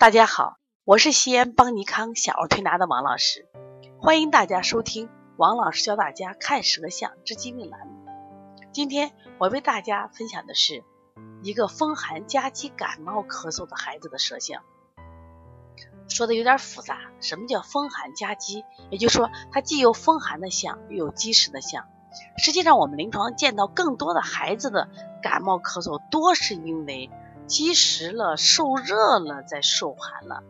大家好，我是西安邦尼康小儿推拿的王老师，欢迎大家收听王老师教大家看舌象治疾病栏目。今天我为大家分享的是一个风寒夹击感冒咳嗽的孩子的舌象，说的有点复杂。什么叫风寒夹击？也就是说，它既有风寒的象，又有积食的象。实际上，我们临床见到更多的孩子的感冒咳嗽，多是因为。积食了，受热了，再受寒了。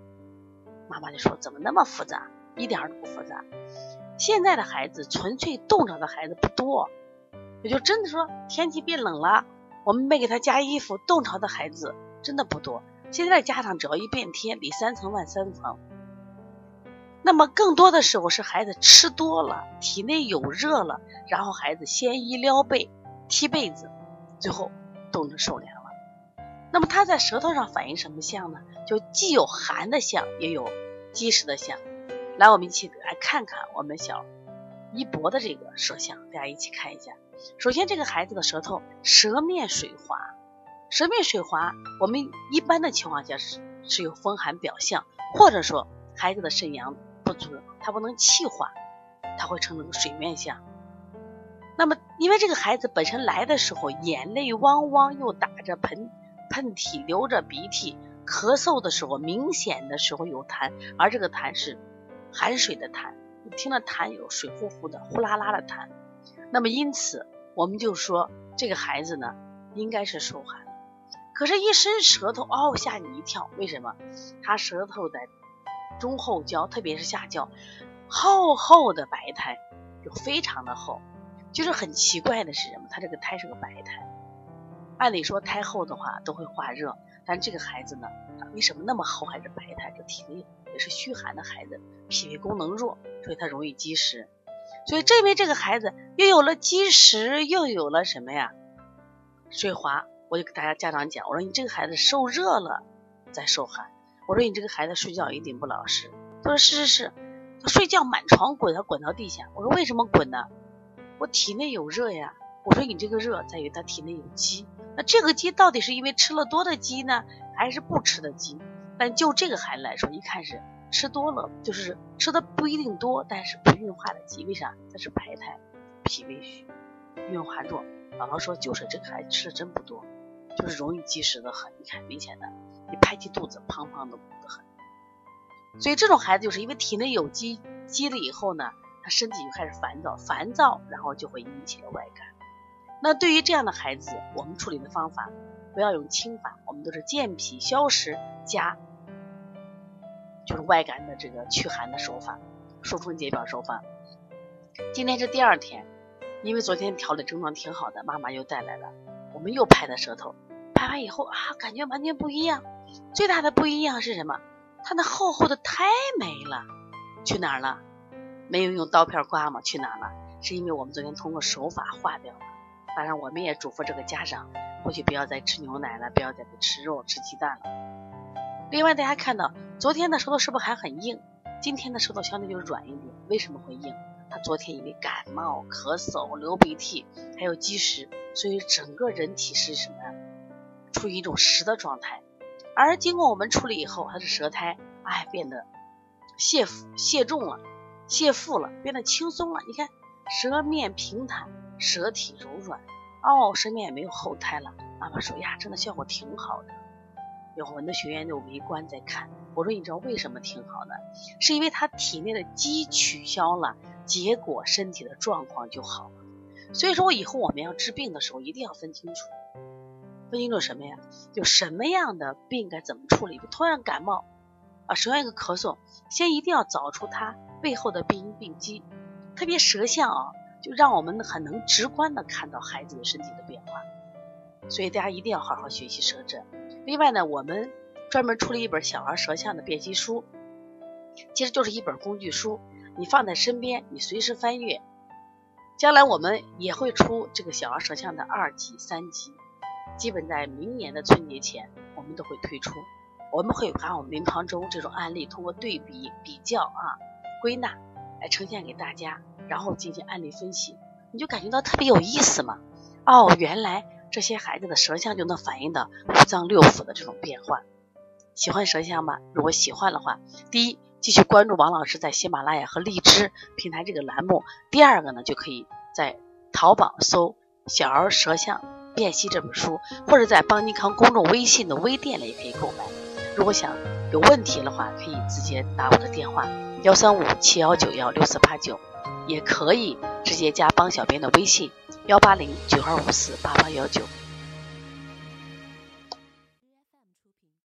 妈妈就说：“怎么那么复杂？一点都不复杂。现在的孩子，纯粹冻着的孩子不多，也就真的说天气变冷了，我们没给他加衣服，冻着的孩子真的不多。现在的家长只要一变天，里三层外三层。那么更多的时候是孩子吃多了，体内有热了，然后孩子掀衣撩被，踢被子，最后冻着受凉。”那么它在舌头上反映什么象呢？就既有寒的象，也有积食的象。来，我们一起来看看我们小一博的这个舌象，大家一起看一下。首先，这个孩子的舌头舌面水滑，舌面水滑，我们一般的情况下是是有风寒表象，或者说孩子的肾阳不足，他不能气化，他会成这个水面象。那么，因为这个孩子本身来的时候眼泪汪汪，又打着喷。喷嚏、流着鼻涕、咳嗽的时候，明显的时候有痰，而这个痰是含水的痰，你听了痰有水乎乎的、呼啦啦的痰，那么因此我们就说这个孩子呢应该是受寒。可是，一伸舌头，哦，吓你一跳，为什么？他舌头的中后焦，特别是下焦，厚厚的白苔，就非常的厚。就是很奇怪的是什么？他这个苔是个白苔。按理说胎厚的话都会化热，但这个孩子呢，为什么那么厚还是白苔？这体内也是虚寒的孩子，脾胃功能弱，所以他容易积食。所以这为这个孩子又有了积食，又有了什么呀？水滑。我就给大家家长讲，我说你这个孩子受热了再受寒。我说你这个孩子睡觉一定不老实。他说是是是，他睡觉满床滚，他滚到地下。我说为什么滚呢？我体内有热呀。我说你这个热在于他体内有积。那这个积到底是因为吃了多的积呢，还是不吃的积？但就这个孩子来说，一看是吃多了，就是吃的不一定多，但是不运化的积。为啥？它是排胎，脾胃虚，运化弱。姥姥说，就是这个孩子吃的真不多，就是容易积食的很。你看明显的，你拍起肚子胖胖的鼓的很。所以这种孩子就是因为体内有积积了以后呢，他身体就开始烦躁，烦躁然后就会引起了外感。那对于这样的孩子，我们处理的方法不要用清法，我们都是健脾消食加就是外感的这个驱寒的手法，疏风解表手法。今天是第二天，因为昨天调理症状挺好的，妈妈又带来了，我们又拍的舌头，拍完以后啊，感觉完全不一样。最大的不一样是什么？它那厚厚的苔没了，去哪儿了？没有用刀片刮吗？去哪儿了？是因为我们昨天通过手法化掉了。当然，我们也嘱咐这个家长，回去不要再吃牛奶了，不要再吃肉、吃鸡蛋了。另外，大家看到昨天的舌头是不是还很硬？今天的舌头相对就软一点。为什么会硬？他昨天因为感冒、咳嗽、流鼻涕，还有积食，所以整个人体是什么呀？处于一种实的状态。而经过我们处理以后，他的舌苔哎变得泄泄重了、泄腹了，变得轻松了。你看，舌面平坦。舌体柔软，哦，身边也没有后胎了。妈妈说呀，真的效果挺好的。有很多学员就围观在看。我说你知道为什么挺好的？是因为他体内的积取消了，结果身体的状况就好了。所以说我以后我们要治病的时候一定要分清楚，分清楚什么呀？就什么样的病该怎么处理。同样感冒啊，舌上一个咳嗽，先一定要找出它背后的病因病机，特别舌象啊。就让我们很能直观的看到孩子的身体的变化，所以大家一定要好好学习舌诊。另外呢，我们专门出了一本小儿舌象的辨析书，其实就是一本工具书，你放在身边，你随时翻阅。将来我们也会出这个小儿舌象的二级、三级，基本在明年的春节前我们都会推出。我们会把我们临床中这种案例通过对比、比较啊、归纳来呈现给大家。然后进行案例分析，你就感觉到特别有意思嘛？哦，原来这些孩子的舌象就能反映到五脏六腑的这种变化。喜欢舌象吗？如果喜欢的话，第一，继续关注王老师在喜马拉雅和荔枝平台这个栏目；第二个呢，就可以在淘宝搜《小儿舌象辨析》这本书，或者在邦尼康公众微信的微店里也可以购买。如果想有问题的话，可以直接打我的电话幺三五七幺九幺六四八九，也可以直接加帮小编的微信幺八零九二五四八八幺九。